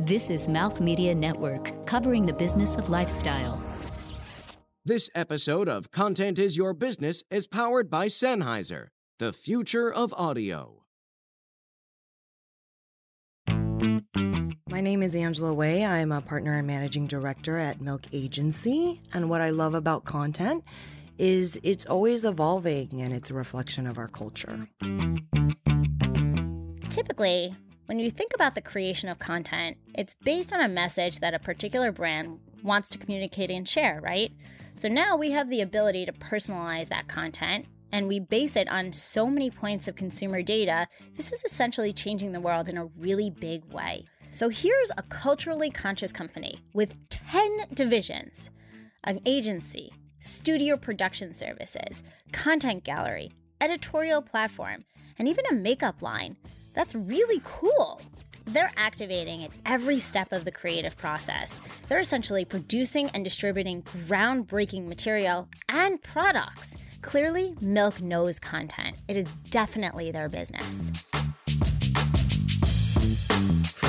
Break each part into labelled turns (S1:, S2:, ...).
S1: This is Mouth Media Network, covering the business of lifestyle.
S2: This episode of Content is Your Business is powered by Sennheiser, the future of audio.
S3: My name is Angela Wei. I'm a partner and managing director at Milk Agency. And what I love about content is it's always evolving and it's a reflection of our culture.
S4: Typically, when you think about the creation of content, it's based on a message that a particular brand wants to communicate and share, right? So now we have the ability to personalize that content and we base it on so many points of consumer data. This is essentially changing the world in a really big way. So here's a culturally conscious company with 10 divisions an agency, studio production services, content gallery, editorial platform, and even a makeup line. That's really cool. They're activating at every step of the creative process. They're essentially producing and distributing groundbreaking material and products. Clearly, Milk knows content. It is definitely their business.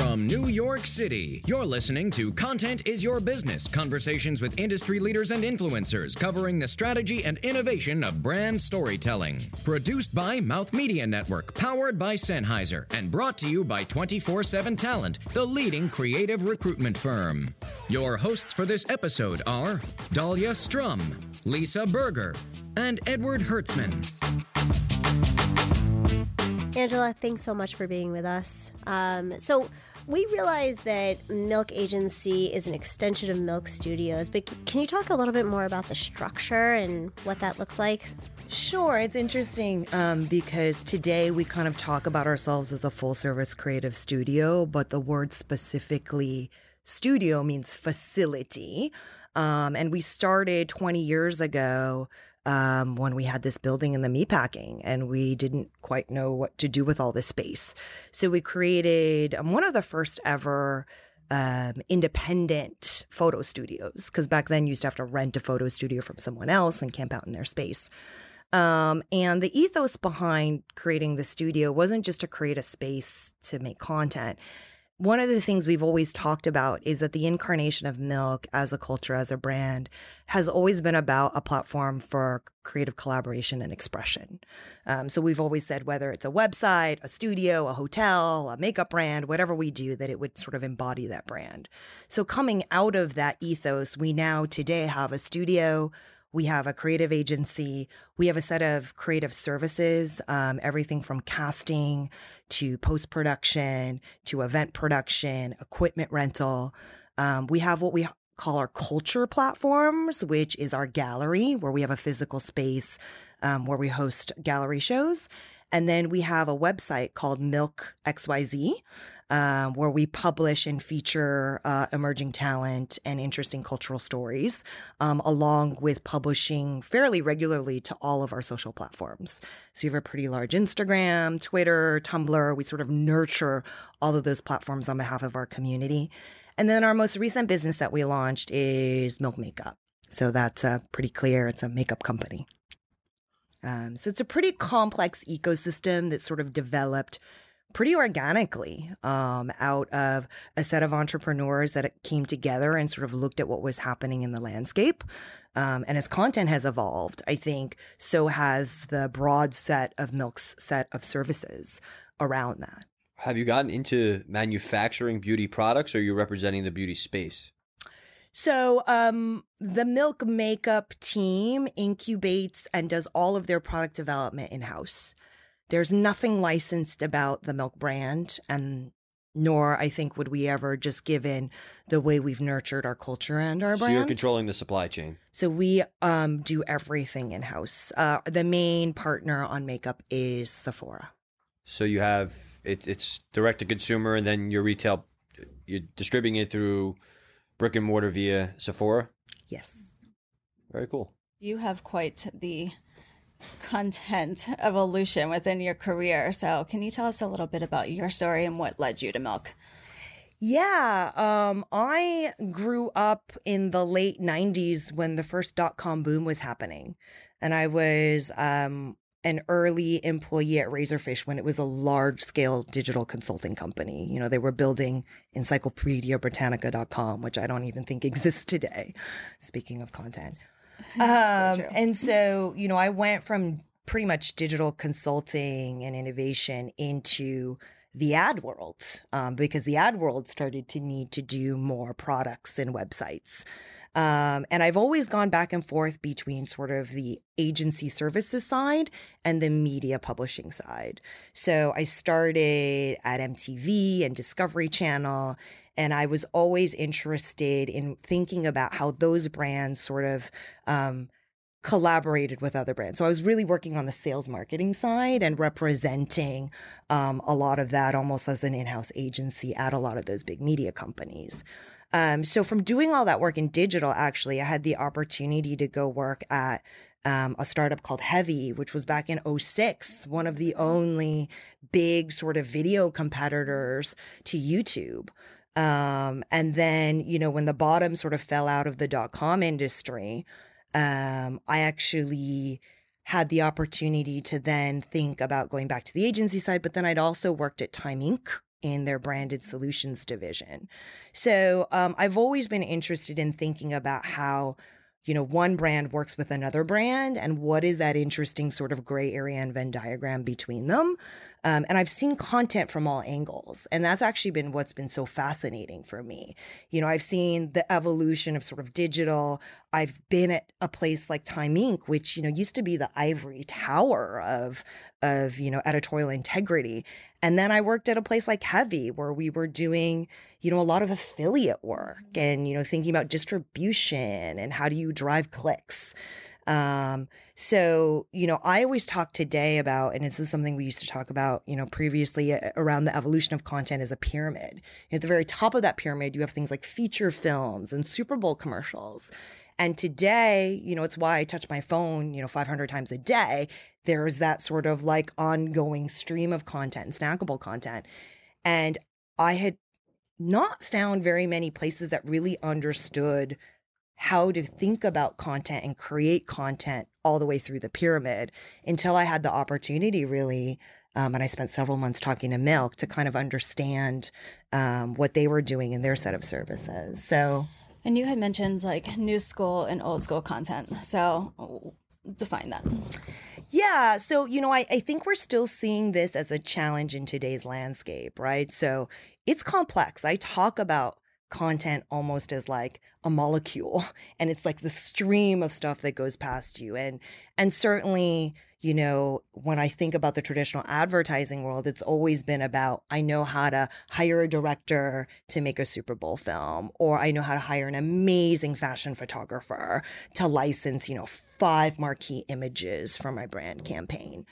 S5: From New York City, you're listening to Content is Your Business conversations with industry leaders and influencers covering the strategy and innovation of brand storytelling. Produced by Mouth Media Network, powered by Sennheiser, and brought to you by 24 7 Talent, the leading creative recruitment firm. Your hosts for this episode are Dalia Strum, Lisa Berger, and Edward Hertzman.
S6: Angela, thanks so much for being with us. Um, so, we realize that Milk Agency is an extension of Milk Studios, but can you talk a little bit more about the structure and what that looks like?
S3: Sure, it's interesting um, because today we kind of talk about ourselves as a full service creative studio, but the word specifically studio means facility. Um, and we started 20 years ago um, when we had this building in the meatpacking and we didn't quite know what to do with all this space. So we created um, one of the first ever um, independent photo studios because back then you used to have to rent a photo studio from someone else and camp out in their space. Um, and the ethos behind creating the studio wasn't just to create a space to make content one of the things we've always talked about is that the incarnation of milk as a culture, as a brand, has always been about a platform for creative collaboration and expression. Um, so we've always said whether it's a website, a studio, a hotel, a makeup brand, whatever we do, that it would sort of embody that brand. So coming out of that ethos, we now today have a studio we have a creative agency. We have a set of creative services, um, everything from casting to post production to event production, equipment rental. Um, we have what we call our culture platforms, which is our gallery, where we have a physical space um, where we host gallery shows. And then we have a website called Milk XYZ, um, where we publish and feature uh, emerging talent and interesting cultural stories, um, along with publishing fairly regularly to all of our social platforms. So you have a pretty large Instagram, Twitter, Tumblr. We sort of nurture all of those platforms on behalf of our community. And then our most recent business that we launched is Milk Makeup. So that's uh, pretty clear. It's a makeup company. Um, so it's a pretty complex ecosystem that sort of developed pretty organically um, out of a set of entrepreneurs that came together and sort of looked at what was happening in the landscape. Um, and as content has evolved, I think so has the broad set of Milk's set of services around that.
S7: Have you gotten into manufacturing beauty products or are you representing the beauty space?
S3: So, um, the Milk Makeup team incubates and does all of their product development in house. There's nothing licensed about the Milk brand, and nor I think would we ever just give in the way we've nurtured our culture and our
S7: so
S3: brand.
S7: So you're controlling the supply chain.
S3: So we um, do everything in house. Uh, the main partner on makeup is Sephora.
S7: So you have it, it's direct to consumer, and then your retail, you're distributing it through brick and mortar via Sephora.
S3: Yes.
S7: Very cool.
S8: You have quite the content evolution within your career. So, can you tell us a little bit about your story and what led you to Milk?
S3: Yeah, um, I grew up in the late 90s when the first dot com boom was happening. And I was um, an early employee at Razorfish when it was a large scale digital consulting company. You know, they were building encyclopediabritannica.com, which I don't even think exists today, speaking of content. Um, and so, you know, I went from pretty much digital consulting and innovation into the ad world um, because the ad world started to need to do more products and websites. Um, and I've always gone back and forth between sort of the agency services side and the media publishing side. So I started at MTV and Discovery Channel, and I was always interested in thinking about how those brands sort of um, collaborated with other brands. So I was really working on the sales marketing side and representing um, a lot of that almost as an in house agency at a lot of those big media companies. Um, so from doing all that work in digital, actually, I had the opportunity to go work at um, a startup called Heavy, which was back in 06, one of the only big sort of video competitors to YouTube. Um, and then, you know, when the bottom sort of fell out of the dot com industry, um, I actually had the opportunity to then think about going back to the agency side, but then I'd also worked at Time Inc in their branded solutions division. So um, I've always been interested in thinking about how you know one brand works with another brand and what is that interesting sort of gray area and venn diagram between them um, and I've seen content from all angles. And that's actually been what's been so fascinating for me. You know, I've seen the evolution of sort of digital. I've been at a place like Time Inc., which, you know, used to be the ivory tower of, of, you know, editorial integrity. And then I worked at a place like Heavy, where we were doing, you know, a lot of affiliate work and, you know, thinking about distribution and how do you drive clicks. Um, so, you know, I always talk today about, and this is something we used to talk about, you know, previously uh, around the evolution of content as a pyramid. At the very top of that pyramid, you have things like feature films and Super Bowl commercials. And today, you know, it's why I touch my phone, you know, 500 times a day. There's that sort of like ongoing stream of content, snackable content. And I had not found very many places that really understood how to think about content and create content all the way through the pyramid until I had the opportunity really. Um, and I spent several months talking to Milk to kind of understand um, what they were doing in their set of services. So,
S8: and you had mentioned like new school and old school content. So, define that.
S3: Yeah. So, you know, I, I think we're still seeing this as a challenge in today's landscape, right? So, it's complex. I talk about content almost as like a molecule and it's like the stream of stuff that goes past you. And and certainly you know when i think about the traditional advertising world it's always been about i know how to hire a director to make a super bowl film or i know how to hire an amazing fashion photographer to license you know five marquee images for my brand campaign.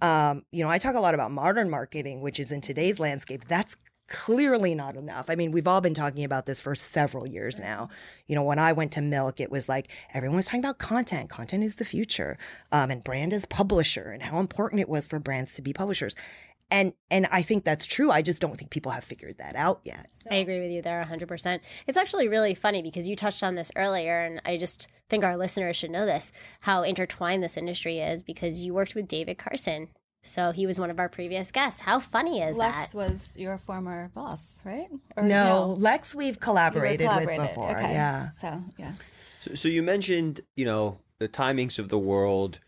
S3: Um, you know i talk a lot about modern marketing which is in today's landscape. That's clearly not enough. I mean, we've all been talking about this for several years now. You know, when I went to Milk, it was like everyone was talking about content. Content is the future, um, and brand is publisher, and how important it was for brands to be publishers. And and I think that's true. I just don't think people have figured that out yet.
S6: I agree with you there 100%. It's actually really funny because you touched on this earlier and I just think our listeners should know this how intertwined this industry is because you worked with David Carson so he was one of our previous guests. How funny is
S8: Lex
S6: that?
S8: Lex was your former boss, right?
S3: Or no, no, Lex we've collaborated, collaborated. with before. Okay. Yeah.
S8: So yeah.
S7: So, so you mentioned, you know, the Time Incs of the world,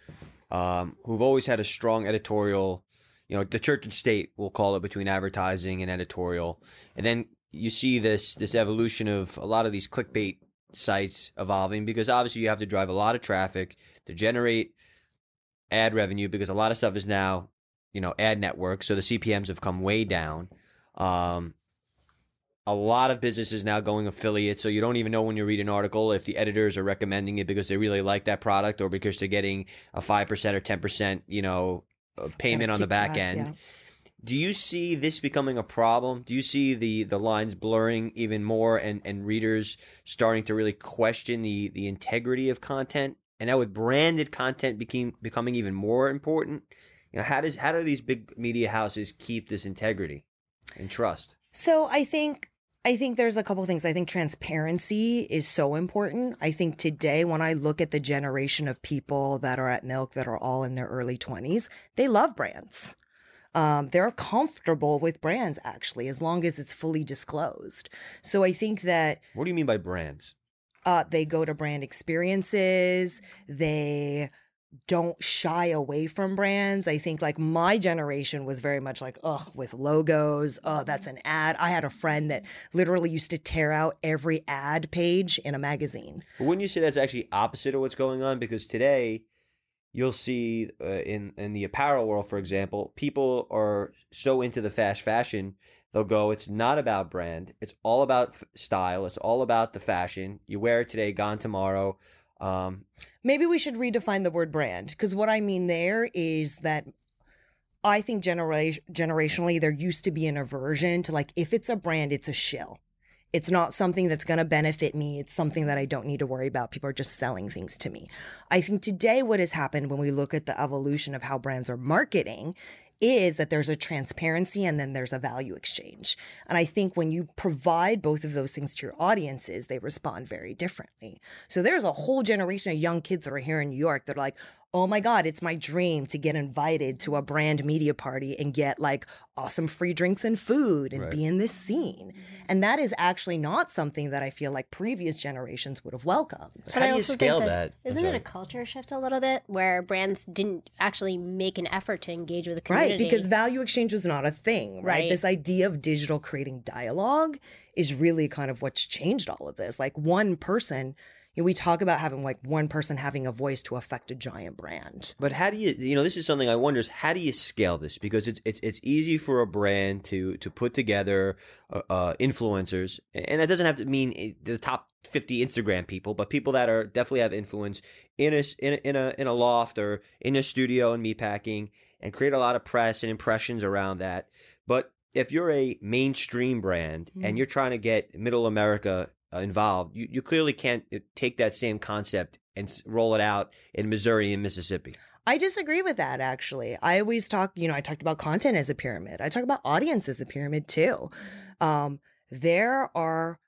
S7: um, who've always had a strong editorial. You know, the church and state, we'll call it, between advertising and editorial, and then you see this this evolution of a lot of these clickbait sites evolving because obviously you have to drive a lot of traffic to generate ad revenue because a lot of stuff is now, you know, ad network. So the CPMS have come way down. Um, a lot of businesses now going affiliate, so you don't even know when you read an article if the editors are recommending it because they really like that product or because they're getting a five percent or ten percent, you know, payment on the back end. Yeah. Do you see this becoming a problem? Do you see the the lines blurring even more and and readers starting to really question the the integrity of content and now with branded content became becoming even more important, you know, how does how do these big media houses keep this integrity and trust?
S3: So I think I think there's a couple things. I think transparency is so important. I think today, when I look at the generation of people that are at Milk that are all in their early 20s, they love brands. Um, they're comfortable with brands, actually, as long as it's fully disclosed. So I think that
S7: What do you mean by brands?
S3: Uh, they go to brand experiences. They don't shy away from brands. I think like my generation was very much like, ugh, with logos. Oh, that's an ad. I had a friend that literally used to tear out every ad page in a magazine.
S7: But wouldn't you say that's actually opposite of what's going on? Because today, you'll see uh, in in the apparel world, for example, people are so into the fast fashion. They'll go. It's not about brand. It's all about style. It's all about the fashion. You wear it today, gone tomorrow. Um,
S3: Maybe we should redefine the word brand because what I mean there is that I think genera- generationally there used to be an aversion to like if it's a brand, it's a shill. It's not something that's going to benefit me. It's something that I don't need to worry about. People are just selling things to me. I think today what has happened when we look at the evolution of how brands are marketing is that there's a transparency and then there's a value exchange. And I think when you provide both of those things to your audiences, they respond very differently. So there's a whole generation of young kids that are here in New York that are like, oh my God, it's my dream to get invited to a brand media party and get like awesome free drinks and food and
S7: Right.
S3: be in this scene. And that is actually not something that I feel like previous generations would have welcomed.
S6: But
S7: How
S6: I
S7: do you scale
S6: think
S7: that? I'm
S6: Isn't it a culture shift a little bit where brands didn't actually make an effort to engage with the community?
S3: Right, because value exchange was not a thing, right?
S6: Right.
S3: This idea of digital creating dialogue is really kind of what's changed all of this. Like one person, you know, we talk about having like one person having a voice to affect a giant brand.
S7: But how do you, you know, this is something I wonder is how do you scale this? Because it's it's it's easy for a brand to to put together uh, uh, influencers, and that doesn't have to mean the top fifty Instagram people, but people that are definitely have influence in a in a in a, in a loft or in a studio and meatpacking, and create a lot of press and impressions around that. But if you're a mainstream brand and you're trying to get middle America involved, you, you clearly can't uh, take that same concept and roll it out in Missouri and Mississippi.
S3: I disagree with that actually. I always talk, you know, I talked about content as a pyramid. I talk about audience as a pyramid too. Um, there are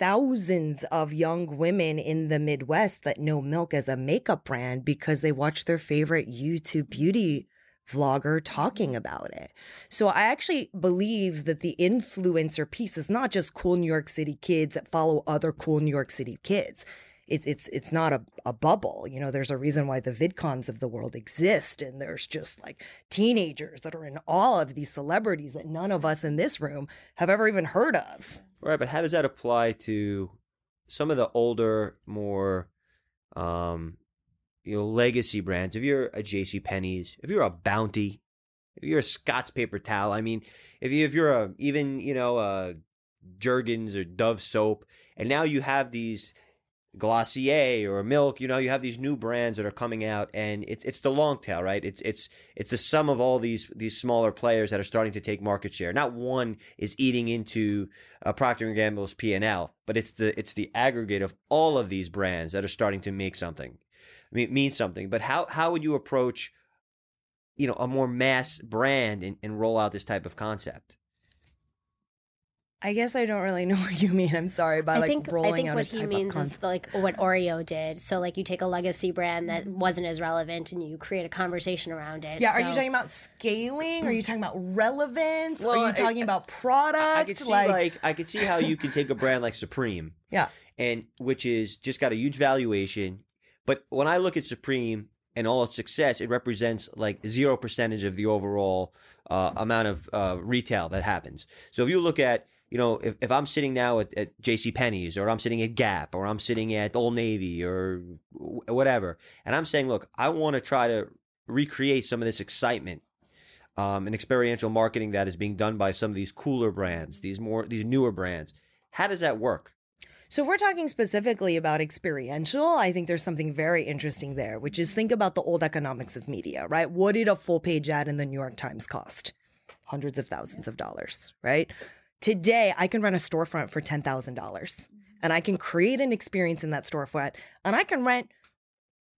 S3: thousands of young women in the Midwest that know Milk as a makeup brand because they watch their favorite YouTube beauty vlogger talking about it. So I actually believe that the influencer piece is not just cool New York City kids that follow other cool New York City kids. It's it's it's not a, a bubble. You know, there's a reason why the VidCons of the world exist. And there's just like teenagers that are in awe of these celebrities that none of us in this room have ever even heard of.
S7: Right, but how does that apply to some of the older, more um you know, legacy brands? If you're a JC Penney's, if you're a Bounty, if you're a Scott's paper towel, I mean, if you if you're a even, you know, uh Jergens or Dove soap, and now you have these Glossier or Milk, you know, you have these new brands that are coming out, and it's it's the long tail, right? It's it's it's the sum of all these these smaller players that are starting to take market share. Not one is eating into uh, Procter and Gamble's P and L, but it's the it's the aggregate of all of these brands that are starting to make something, I mean, mean something. But how how would you approach, you know, a more mass brand and, and roll out this type of concept?
S3: I guess I don't really know what you mean. I'm sorry by
S6: I
S3: like
S6: think
S3: rolling
S6: I think
S3: out
S6: what
S3: a
S6: he
S3: type
S6: means
S3: of concept.
S6: is like what Oreo did. So like you take a legacy brand that mm-hmm. wasn't as relevant and you create a conversation around it.
S3: Yeah, are you talking about scaling? Are you talking about relevance?
S7: Well,
S3: are you talking about product?
S7: I could see like, I could see how you can take a brand like Supreme,
S3: yeah,
S7: and which is just got a huge valuation. But when I look at Supreme and all its success, it represents like zero percentage of the overall uh, amount of uh, retail that happens. So if you look at you know, if, if I'm sitting now at, at J.C. Penney's or I'm sitting at Gap or I'm sitting at Old Navy or wh- whatever, and I'm saying, look, I want to try to recreate some of this excitement um, and experiential marketing that is being done by some of these cooler brands, these more these newer brands. How does that work?
S3: So if we're talking specifically about experiential, I think there's something very interesting there, which is think about the old economics of media, right? What did a full page ad in the New York Times cost? Hundreds of thousands of dollars, right? Today, I can run a storefront for $10,000 mm-hmm. and I can create an experience in that storefront and I can rent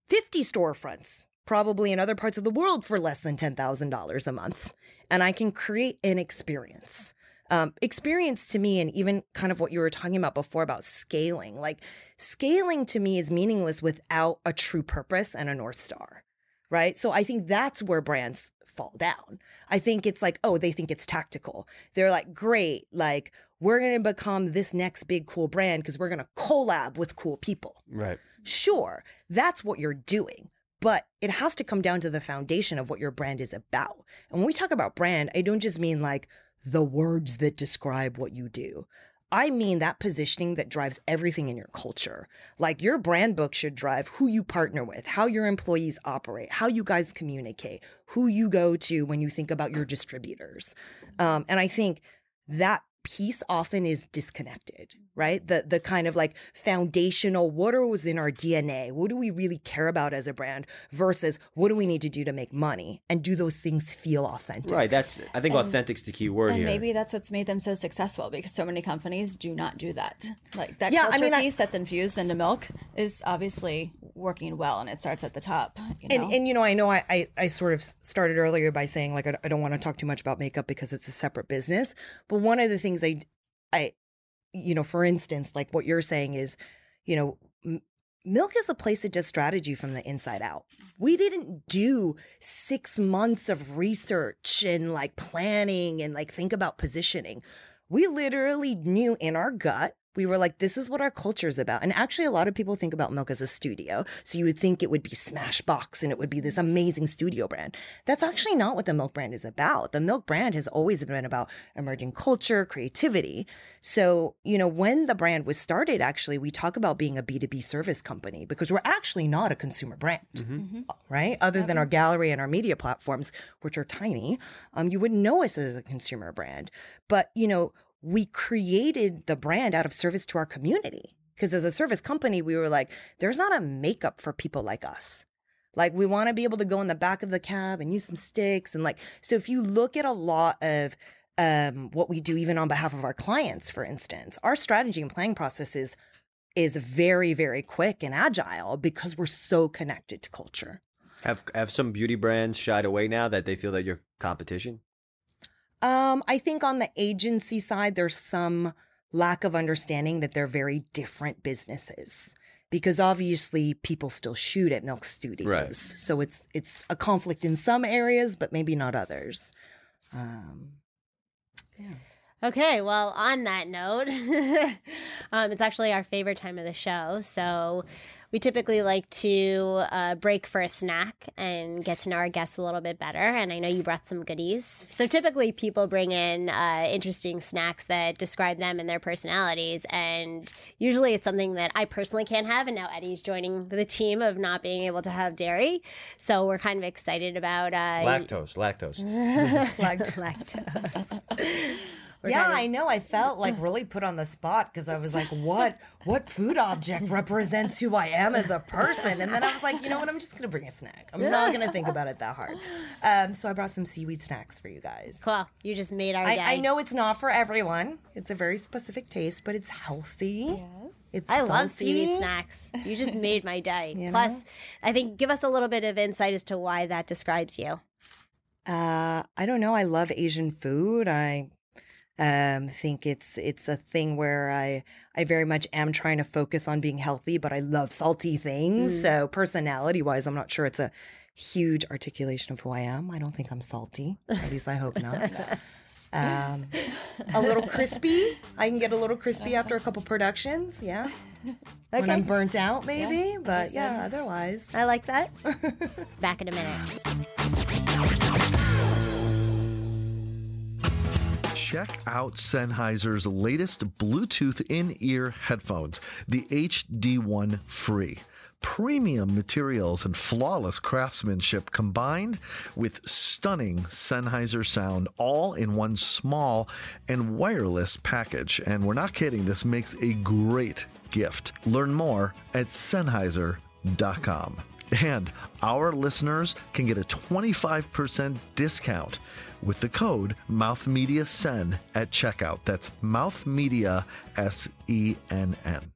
S3: 50 storefronts, probably in other parts of the world for less than $10,000 a month. And I can create an experience. Um, experience to me, and even kind of what you were talking about before about scaling, like scaling to me is meaningless without a true purpose and a North Star, right? So I think that's where brands fall down. I think it's like, oh, they think it's tactical. They're like, great, like, we're going to become this next big cool brand because we're going to collab with cool people.
S7: Right.
S3: Sure, that's what you're doing. But it has to come down to the foundation of what your brand is about. And when we talk about brand, I don't just mean like the words that describe what you do. I mean that positioning that drives everything in your culture. Like your brand book should drive who you partner with, how your employees operate, how you guys communicate, who you go to when you think about your distributors. Um, and I think that piece often is disconnected, right? The the kind of like foundational what was in our DNA? What do we really care about as a brand versus what do we need to do to make money? And do those things feel authentic?
S7: Right. That's I think
S8: And-
S7: authentic's the key word
S8: and
S7: here.
S8: maybe that's what's made them so successful because so many companies do not do that. Like that
S3: Yeah, I
S8: culture
S3: mean, I-
S8: piece that's infused into milk is obviously working well, and it starts at the top. You know?
S3: And, and you know, I know I, I, I sort of started earlier by saying like I, I don't want to talk too much about makeup because it's a separate business. But one of the things I, I, you know, for instance, like what you're saying is, you know, m- milk is a place that does strategy from the inside out. We didn't do six months of research and like planning and like think about positioning. We literally knew in our gut. We were like, this is what our culture is about. And actually, a lot of people think about milk as a studio. So you would think it would be Smashbox and it would be this amazing studio brand. That's actually not what the milk brand is about. The milk brand has always been about emerging culture, creativity. So, you know, when the brand was started, actually, we talk about being a B2B service company because we're actually not a consumer brand right? Other than our gallery and our media platforms, which are tiny, um, you wouldn't know us as a consumer brand. But, you know, we created the brand out of service to our community. Because as a service company, we were like, there's not a makeup for people like us. Like, we want to be able to go in the back of the cab and use some sticks. And like, so if you look at a lot of um, what we do, even on behalf of our clients, for instance, our strategy and planning process is, is very, very quick and agile because we're so connected to culture.
S7: Have have some beauty brands shied away now that they feel that you're competition?
S3: Um, I think on the agency side, there's some lack of understanding that they're very different businesses because obviously people still shoot at Milk Studios,
S7: Right.
S3: so it's it's a conflict in some areas, but maybe not others. Um,
S6: Okay, well, on that note, um, it's actually our favorite time of the show. So we typically like to uh, break for a snack and get to know our guests a little bit better. And I know you brought some goodies. So typically people bring in uh, interesting snacks that describe them and their personalities. And usually it's something that I personally can't have. And now Eddie's joining the team of not being able to have dairy. So we're kind of excited about. Uh,
S7: Lactose, lactose.
S6: lactose.
S3: yeah, I know. I felt like really put on the spot because I was like, "What? What food object represents who I am as a person?" And then I was like, "You know what? I'm just gonna bring a snack. I'm not gonna think about it that hard." Um, so I brought some seaweed snacks for you guys.
S6: Cool. You just made our
S3: I,
S6: day.
S3: I know it's not for everyone. It's a very specific taste, but it's healthy. Yes. It's
S6: I love seaweed snacks. You just made my day.
S3: You
S6: Plus, I think give us a little bit of insight as to why that describes you.
S3: Uh, I don't know. I love Asian food. I um think it's it's a thing where I I very much am trying to focus on being healthy, but I love salty things. So personality wise, I'm not sure it's a huge articulation of who I am. I don't think I'm salty. At least I hope not. Um, a little crispy. I can get a little crispy after a couple productions. Yeah. When I'm burnt out, maybe. but yeah, otherwise.
S6: I like that. Back in a minute.
S9: Check out Sennheiser's latest Bluetooth in ear headphones, the HD1 Free. Premium materials and flawless craftsmanship combined with stunning Sennheiser sound all in one small and wireless package. And we're not kidding, this makes a great gift. Learn more at Sennheiser.com. And our listeners can get a 25% discount with the code MouthMediaSen at checkout. That's MouthMedia S E N N.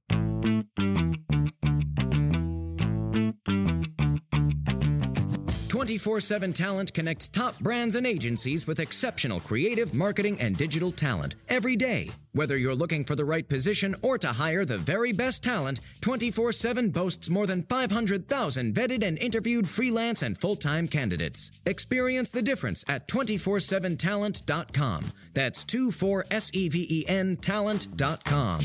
S5: 24 7 Talent connects top brands and agencies with exceptional creative, marketing, and digital talent every day. Whether you're looking for the right position or to hire the very best talent, 24 7 boasts more than 500,000 vetted and interviewed freelance and full time candidates. Experience the difference at 247talent.com. That's 24SEVEN talent.com.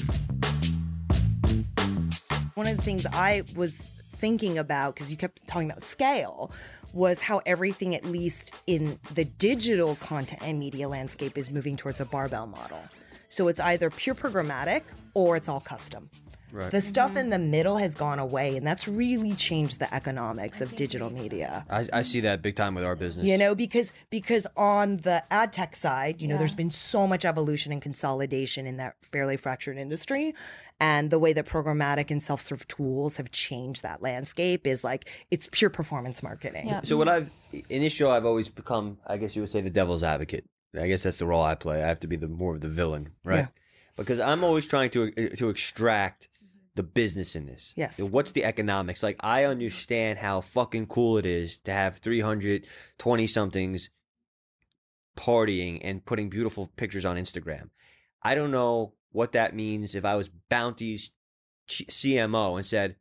S3: One of the things I was thinking about, because you kept talking about scale, was how everything, at least in the digital content and media landscape, is moving towards a barbell model. So it's either pure programmatic or it's all custom.
S7: Right.
S3: The stuff in the middle has gone away, and that's really changed the economics of digital media.
S7: I, I see that big time with our business.
S3: You know, because because on the ad tech side, you know, there's been so much evolution and consolidation in that fairly fractured industry. And the way that programmatic and self-serve tools have changed that landscape is like it's pure performance marketing.
S8: Yeah.
S7: So what I've in this show, I've always become, I guess you would say, the devil's advocate. I guess that's the role I play. I have to be the more of the villain, right?
S3: Yeah.
S7: Because I'm always trying to uh, to extract the business in this.
S3: Yes.
S7: What's the economics? Like I understand how fucking cool it is to have 320 somethings partying and putting beautiful pictures on Instagram. I don't know what that means if I was Bounty's CMO and said,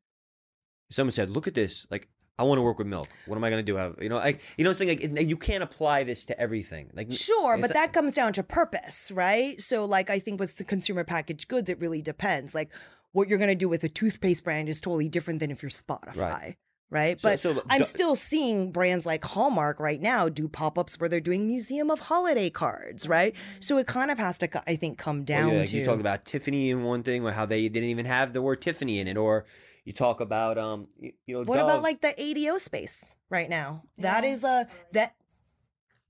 S7: someone said, "Look at this! Like, I want to work with Milk. What am I going to do? Have you know? Like, you know, saying like you can't apply this to everything. Like,
S3: Sure, but that comes down to purpose, right? So, like, I think with the consumer packaged goods, it really depends. Like, what you're going to do with a toothpaste brand is totally different than if you're Spotify, right?
S7: Right. So-
S3: But
S7: so
S3: I'm
S7: the-
S3: still seeing brands like Hallmark right now do pop ups where they're doing Museum of Holiday cards, right? So it kind of has to, I think, come down
S7: Oh, yeah, like
S3: to.
S7: you talked about Tiffany in one thing, or how they didn't even have the word Tiffany in it, or you talk about um, you, you know,
S3: What
S7: Dove.
S3: about like the ADO space right now? That is a that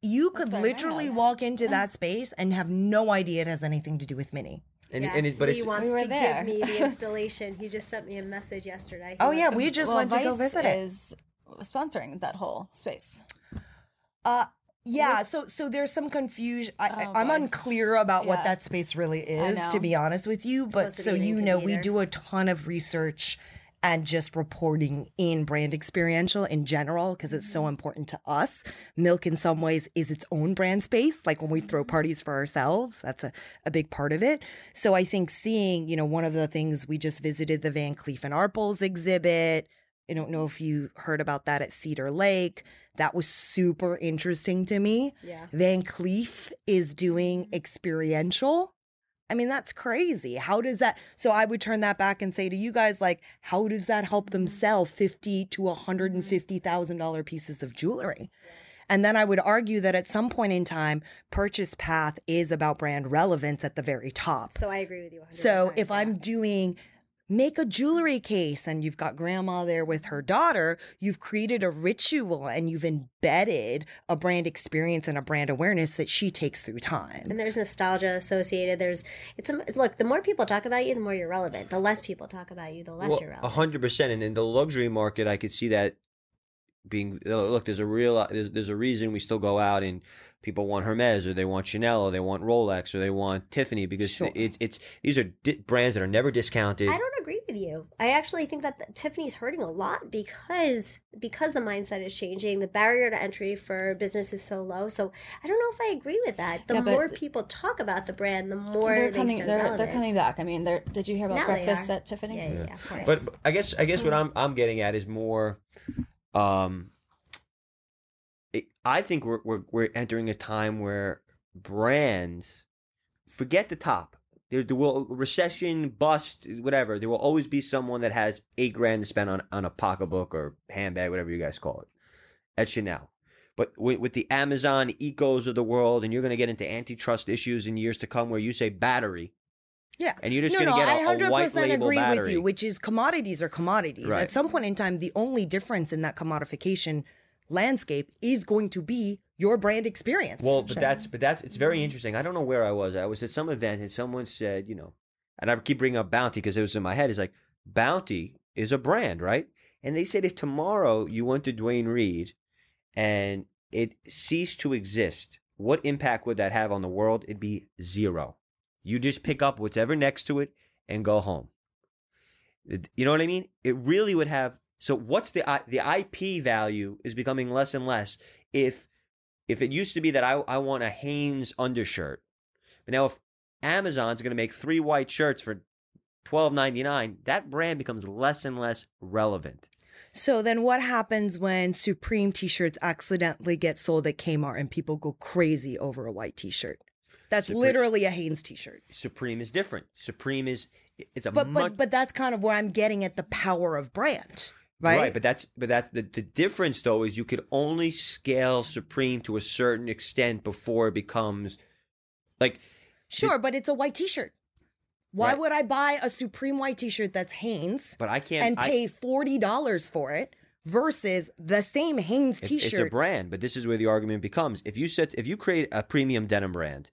S3: you could literally walk into that space and have no idea it has anything to do with MINI.
S7: And,
S6: Yeah,
S7: and it, but
S6: he
S7: it's
S6: wants
S8: We
S6: to
S8: there.
S6: give me the installation. he just sent me a message yesterday. He
S3: Oh yeah, we just
S8: well,
S3: went to go
S8: Vice
S3: visit it.
S8: is sponsoring that whole space.
S3: Uh yeah, so so there's some confusion. I, I-
S8: Oh,
S3: I'm
S8: boy.
S3: unclear about what that space really is, to be honest with you. But so you know, we do a ton of research and just reporting in brand experiential in general because it's
S6: Mm-hmm.
S3: so important to us. Milk, in some ways, is its own brand space. Like when we throw
S6: Mm-hmm.
S3: parties for ourselves, that's a, a big part of it. So I think seeing, you know, one of the things we just visited the Van Cleef and Arpels exhibit. I don't know if you heard about that at Cedar Lake. That was super interesting to me.
S6: Yeah.
S3: Van Cleef is doing experiential. I mean, that's crazy. How does that? So I would turn that back and say to you guys, like, how does that help them mm-hmm. sell fifty to one hundred and mm-hmm. fifty thousand dollar pieces of jewelry? And then I would argue that at some point in time, purchase path is about brand relevance at the very top.
S6: So I agree with you. 100%.
S3: So if. I'm doing make a jewelry case and you've got grandma there with her daughter, you've created a ritual and you've embedded a brand experience and a brand awareness that she takes through time.
S6: and there's nostalgia associated. There's it's a, look. The more people talk about you, the more you're relevant. The less people talk about you, the less
S7: Well,
S6: you're
S7: a
S6: relevant.
S7: hundred percent. And in the luxury market, I could see that being look. There's a real there's, there's a reason we still go out and people want Hermes or they want Chanel or they want Rolex or they want Tiffany because
S3: Sure.
S7: it, it's these are di- brands that are never discounted.
S6: I don't agree with you. I actually think that the, Tiffany's hurting a lot because because the mindset is changing. The barrier to entry for business is so low. So I don't know if I agree with that. The
S8: Yeah,
S6: more people talk about the brand, the more
S8: they're coming.
S6: start
S8: They're they're coming back. I mean, they're. Did you hear about
S6: Now
S8: breakfast at Tiffany's?
S6: Yeah, yeah, yeah, of course.
S7: But I guess I guess what I'm I'm getting at is more, um, it, I think we're we're we're entering a time where brands forget the top. There, there will recession, bust, whatever. There will always be someone that has eight grand to spend on on a pocketbook or handbag, whatever you guys call it, at Chanel. But with, with the Amazon Echos of the world, and you're going to get into antitrust issues in years to come, where you say battery,
S3: Yeah.
S7: and you're just
S3: no,
S7: going to
S3: no,
S7: get a,
S3: I
S7: a white
S3: 100%
S7: label
S3: agree
S7: battery.
S3: with you, which is commodities are commodities.
S7: Right.
S3: At some point in time, the only difference in that commodification landscape is going to be your brand experience.
S7: Well, but that's but that's it's very interesting. I don't know where I was. I was at some event and someone said, you know, and I keep bringing up Bounty because it was in my head. It's like Bounty is a brand, right? And they said if tomorrow you went to Duane Reade and it ceased to exist, what impact would that have on the world? It'd be zero. You just pick up whatever next to it and go home. You know what I mean? It really would have So what's the the IP value is becoming less and less. If if it used to be that I I want a Hanes undershirt, but now if Amazon's going to make three white shirts for twelve ninety nine, that brand becomes less and less relevant.
S3: So then what happens when Supreme t-shirts accidentally get sold at Kmart and people go crazy over a white t-shirt? That's
S7: Supreme-
S3: literally a Hanes t-shirt.
S7: Supreme is different. Supreme is it's a
S3: But
S7: much
S3: but but that's kind of where I'm getting at the power of brand, right?
S7: but that's but that's the, the difference though is you could only scale Supreme to a certain extent before it becomes like
S3: sure, but it's a white t-shirt. Why
S7: Right.
S3: would I buy a Supreme white t-shirt that's Hanes
S7: but I can't
S3: and
S7: I-
S3: pay forty dollars for it versus the same Hanes t-shirt?
S7: it's a brand, but this is where the argument becomes. If you set, if you create a premium denim brand,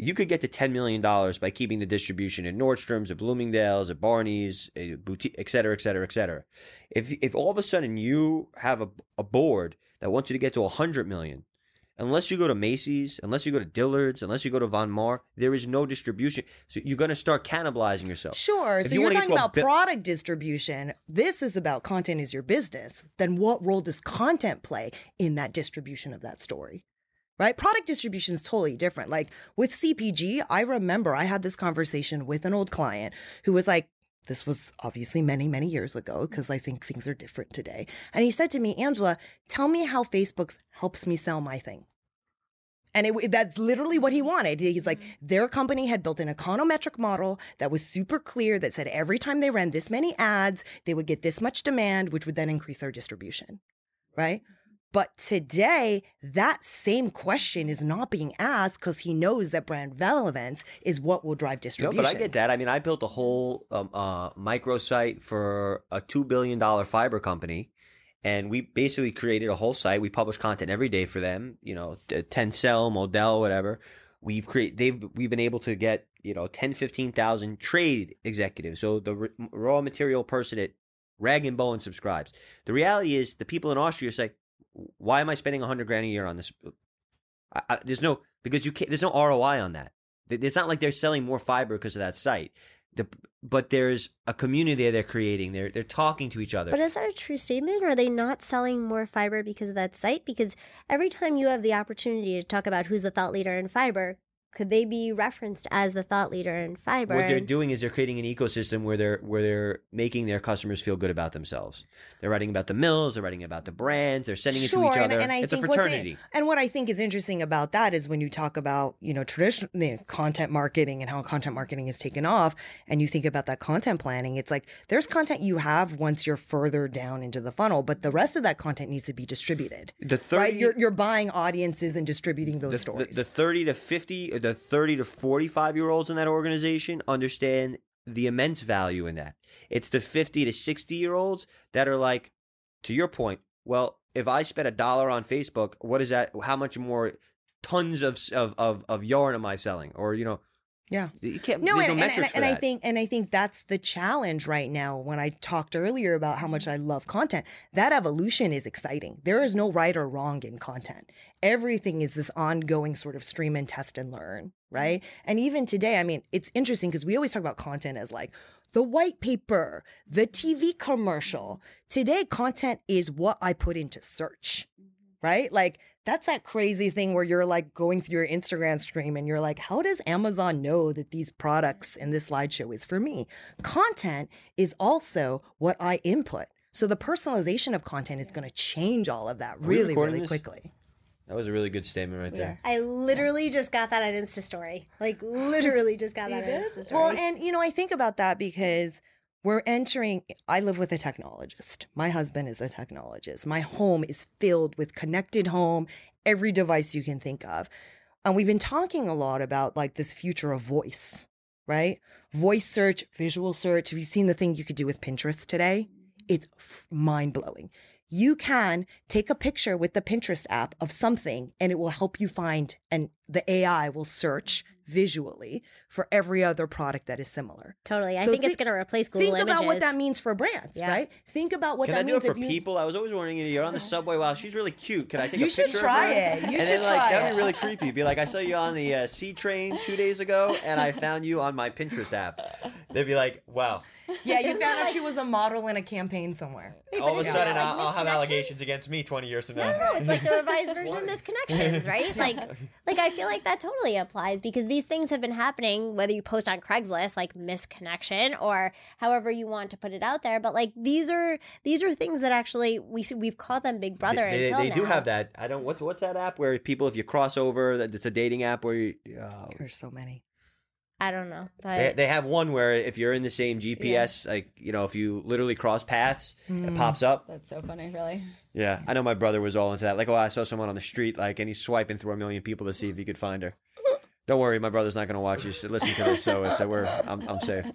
S7: you could get to ten million dollars by keeping the distribution at Nordstrom's, at Bloomingdale's, at Barney's, at boutique, et cetera, et cetera, et cetera. If if all of a sudden you have a, a board that wants you to get to a hundred million, unless you go to Macy's, unless you go to Dillard's, unless you go to Von Maur, there is no distribution. So you're going to start cannibalizing yourself.
S3: Sure.
S7: If
S3: so
S7: you
S3: are talking about
S7: bi-
S3: product distribution. This is about content is your business. Then what role does content play in that distribution of that story? Right? Product distribution is totally different. Like with CPG, I remember I had this conversation with an old client who was like, this was obviously many, many years ago because I think things are different today. And he said to me, Angela, tell me how Facebook helps me sell my thing. And it, that's literally what he wanted. He's like, mm-hmm. their company had built an econometric model that was super clear that said every time they ran this many ads, they would get this much demand, which would then increase their distribution. Right. But today, that same question is not being asked because he knows that brand relevance is what will drive distribution.
S7: No, but I get that. I mean, I built a whole um, uh, microsite for a two billion dollar fiber company, and we basically created a whole site. We publish content every day for them. You know, Tencel, Modal, whatever. We've created, They've we've been able to get you know 10, 15,000 trade executives. So the r- raw material person at Rag and Bone subscribes. The reality is, the people in Austria say, "Why am I spending a hundred grand a year on this?" I, I, there's no because you can't. There's no ROI on that. It's not like they're selling more fiber because of that site. The, but there's a community they're creating. They're they're talking to each other.
S6: But is that a true statement? Are they not selling more fiber because of that site? Because every time you have the opportunity to talk about who's the thought leader in fiber, could they be referenced as the thought leader in fiber?
S7: what they're doing is they're creating an ecosystem where they're where they're making their customers feel good about themselves. They're writing about the mills. They're writing about the brands. They're sending it to each other. it's a
S3: think what's in-
S7: fraternity.
S3: and what I think is interesting about that is when you talk about, you know, traditional you know, content marketing and how content marketing is taken off, and you think about that content planning, it's like there's content you have once you're further down into the funnel, but the rest of that content needs to be distributed.
S7: The
S3: right? You're, you're buying audiences and distributing those
S7: the,
S3: stories.
S7: the, the 30 to 50 the 30 to 45 year olds in that organization understand the immense value in that. It's the 50 to 60 year olds that are like to your point well if i spend a dollar on facebook what is that how much more tons of of of, of yarn am i selling? Or you know
S3: yeah.
S7: you can't
S3: No, and,
S7: no
S3: and, and, and I think and I think that's the challenge right now. When I talked earlier about how much I love content, that evolution is exciting. There is no right or wrong in content. Everything is this ongoing sort of stream and test and learn, right? And even today, I mean, it's interesting because we always talk about content as like the white paper, the TV commercial. Today, content is what I put into search right? Like that's that crazy thing where you're like going through your Instagram stream and you're like, how does Amazon know that these products in this slideshow is for me? Content is also what I input. So the personalization of content is going to change all of that
S7: Are
S3: really, really
S7: this?
S3: quickly.
S7: that was a really good statement right there
S6: I literally just got that on Insta story. Like literally just got that on Insta story.
S3: Well, and you know, I think about that because we're entering, I live with a technologist. My husband is a technologist. My home is filled with connected home, every device you can think of. And we've been talking a lot about like this future of voice, right? Voice search, visual search. Have you seen the thing you could do with Pinterest today? It's mind blowing. You can take a picture with the Pinterest app of something and it will help you find, and the AI will search visually for every other product that is similar.
S6: totally. I
S3: So
S6: think it's going to replace Google
S3: Think
S6: Images.
S3: about what that means for brands,
S6: Yeah.
S3: right? Think about what
S7: Can
S3: that
S7: I do
S3: means
S7: it for
S3: you-
S7: people? I was always wondering, you're on the subway. Wow, she's really cute. Can I take
S3: You
S7: a picture
S3: try
S7: of her?
S3: it. You
S7: and
S3: should
S7: then, like,
S3: try
S7: that'd
S3: it.
S7: be really creepy. Be like, I saw you on the uh, C train two days ago, and I found you on my Pinterest app. They'd be like, wow.
S3: Yeah, you found out she was a model in a campaign somewhere.
S7: All of a sudden, I'll, I'll have allegations against me 20 years from now.
S6: No, no, it's like the revised version of misconnections, right? Like, like I feel like that totally applies because these things have been happening whether you post on Craigslist like misconnection or however you want to put it out there. But like these are these are things that actually we we've called them Big Brother
S7: They,
S6: until
S7: they
S6: now.
S7: do have that. I don't. What's what's that app where people, if you cross over, that it's a dating app where you, uh,
S3: There's so many.
S6: I don't know, but
S7: they they have one where if you're in the same GPS, like you know, if you literally cross paths, it mm. pops up.
S8: That's so funny, really.
S7: Yeah, I know my brother was all into that. Like, oh, I saw someone on the street, like, and he's swiping through a million people to see if he could find her. Don't worry, my brother's not going to watch you. So listen to this, so it's a, we're I'm, I'm safe.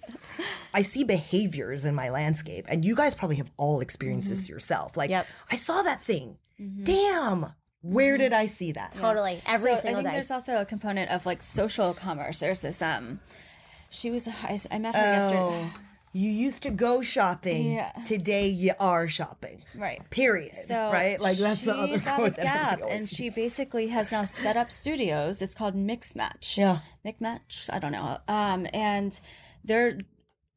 S3: I see behaviors in my landscape, and you guys probably have all experienced this mm-hmm. yourself. Like,
S6: Yep.
S3: I saw that thing. Mm-hmm. Damn, where did I see that?
S6: totally every
S8: so
S6: single
S8: I think
S6: day.
S8: there's also a component of like social commerce. There's this um, she was I, I met her
S3: Oh,
S8: yesterday.
S3: you used to go shopping.
S8: Yeah.
S3: Today you are shopping.
S8: Right.
S3: Period.
S8: So
S3: right? Like that's the other
S8: she's out
S3: quote
S8: of
S3: that
S8: Gap, and she basically has now set up studios. It's called Mix Match.
S3: Yeah.
S8: Mix Match. I don't know. Um, and they're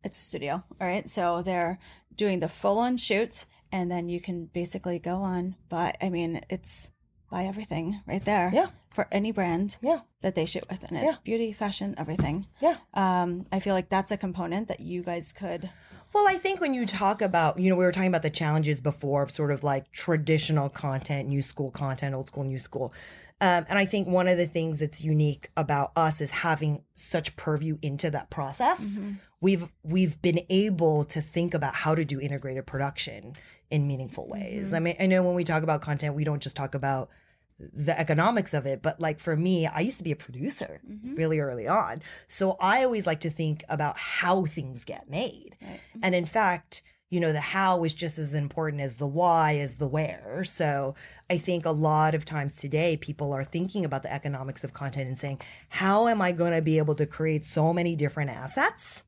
S8: it's a studio. All right, so they're doing the full on shoot, and then you can basically go on. But I mean, it's buy everything right there.
S3: Yeah.
S8: For any brand.
S3: Yeah.
S8: That they shoot with, and it's
S3: Yeah.
S8: beauty, fashion, everything.
S3: Yeah.
S8: Um, I feel like that's a component that you guys could.
S3: Well, I think when you talk about, you know, we were talking about the challenges before of sort of like traditional content, new school content, old school, new school. Um, and I think one of the things that's unique about us is having such purview into that process. We've we've been able to think about how to do integrated production in meaningful ways. Mm-hmm. I mean, I know when we talk about content, we don't just talk about the economics of it but like for me i used to be a producer mm-hmm. really early on. So i always like to think about how things get made. Mm-hmm. And in fact you know the how is just as important as the why as the where. So i think a lot of times today people are thinking about the economics of content and saying how am i going to be able to create so many different assets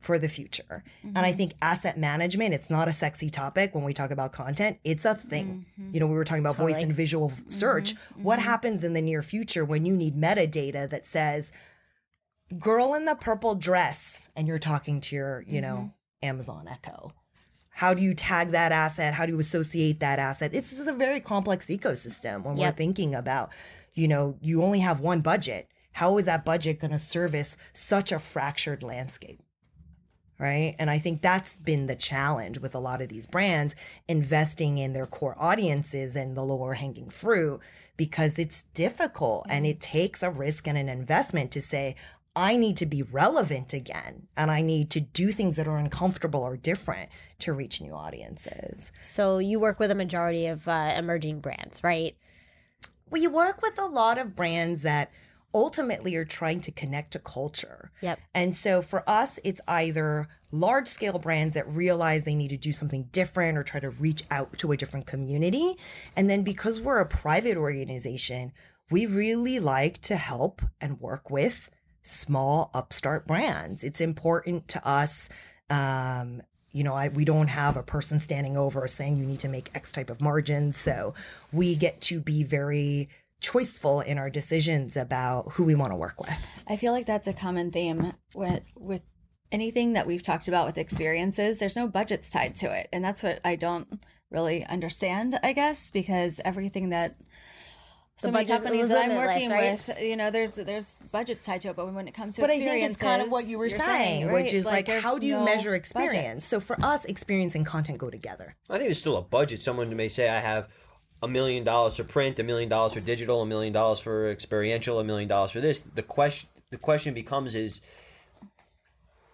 S3: for the future. And I mm-hmm. think asset management, it's not a sexy topic when we talk about content. It's a thing. Mm-hmm. You know, we were talking about voice and visual mm-hmm. search. What happens in the near future when you need metadata that says, girl in the purple dress, and you're talking to your, you know, Amazon Echo? How do you tag that asset? How do you associate that asset? It's, this is a very complex ecosystem when we're thinking about, you know, you only have one budget. How is that budget going to service such a fractured landscape? Right? And I think that's been the challenge with a lot of these brands investing in their core audiences and the lower hanging fruit because it's difficult and it takes a risk and an investment to say, I need to be relevant again and I need to do things that are uncomfortable or different to reach new audiences.
S6: so you work with a majority of uh, emerging brands, right?
S3: We work with a lot of brands that ultimately are trying to connect to culture.
S6: Yep.
S3: And so for us, it's either large scale brands that realize they need to do something different or try to reach out to a different community. And then because we're a private organization, we really like to help and work with small upstart brands. It's important to us. Um, you know, I, we don't have a person standing over saying you need to make X type of margins. So we get to be very choiceful in our decisions about who we want to work with.
S8: I feel like that's a common theme with with anything that we've talked about with experiences. There's no budgets tied to it, and that's what I don't really understand. I guess because everything that so many
S6: budget
S8: companies that I'm
S6: limitless,
S8: working
S6: right?
S8: with, you know, there's there's budgets tied to it, but when it comes to
S3: But I think it's kind of what you were
S8: you're
S3: saying,
S8: right?
S3: which is like,
S8: there's
S3: how do you
S8: no
S3: measure
S8: budget.
S3: experience? So for us, experience and content go together.
S7: I think there's still a budget. Someone may say, I have a million dollars for print, a million dollars for digital, a million dollars for experiential, a million dollars for this. The question the question becomes is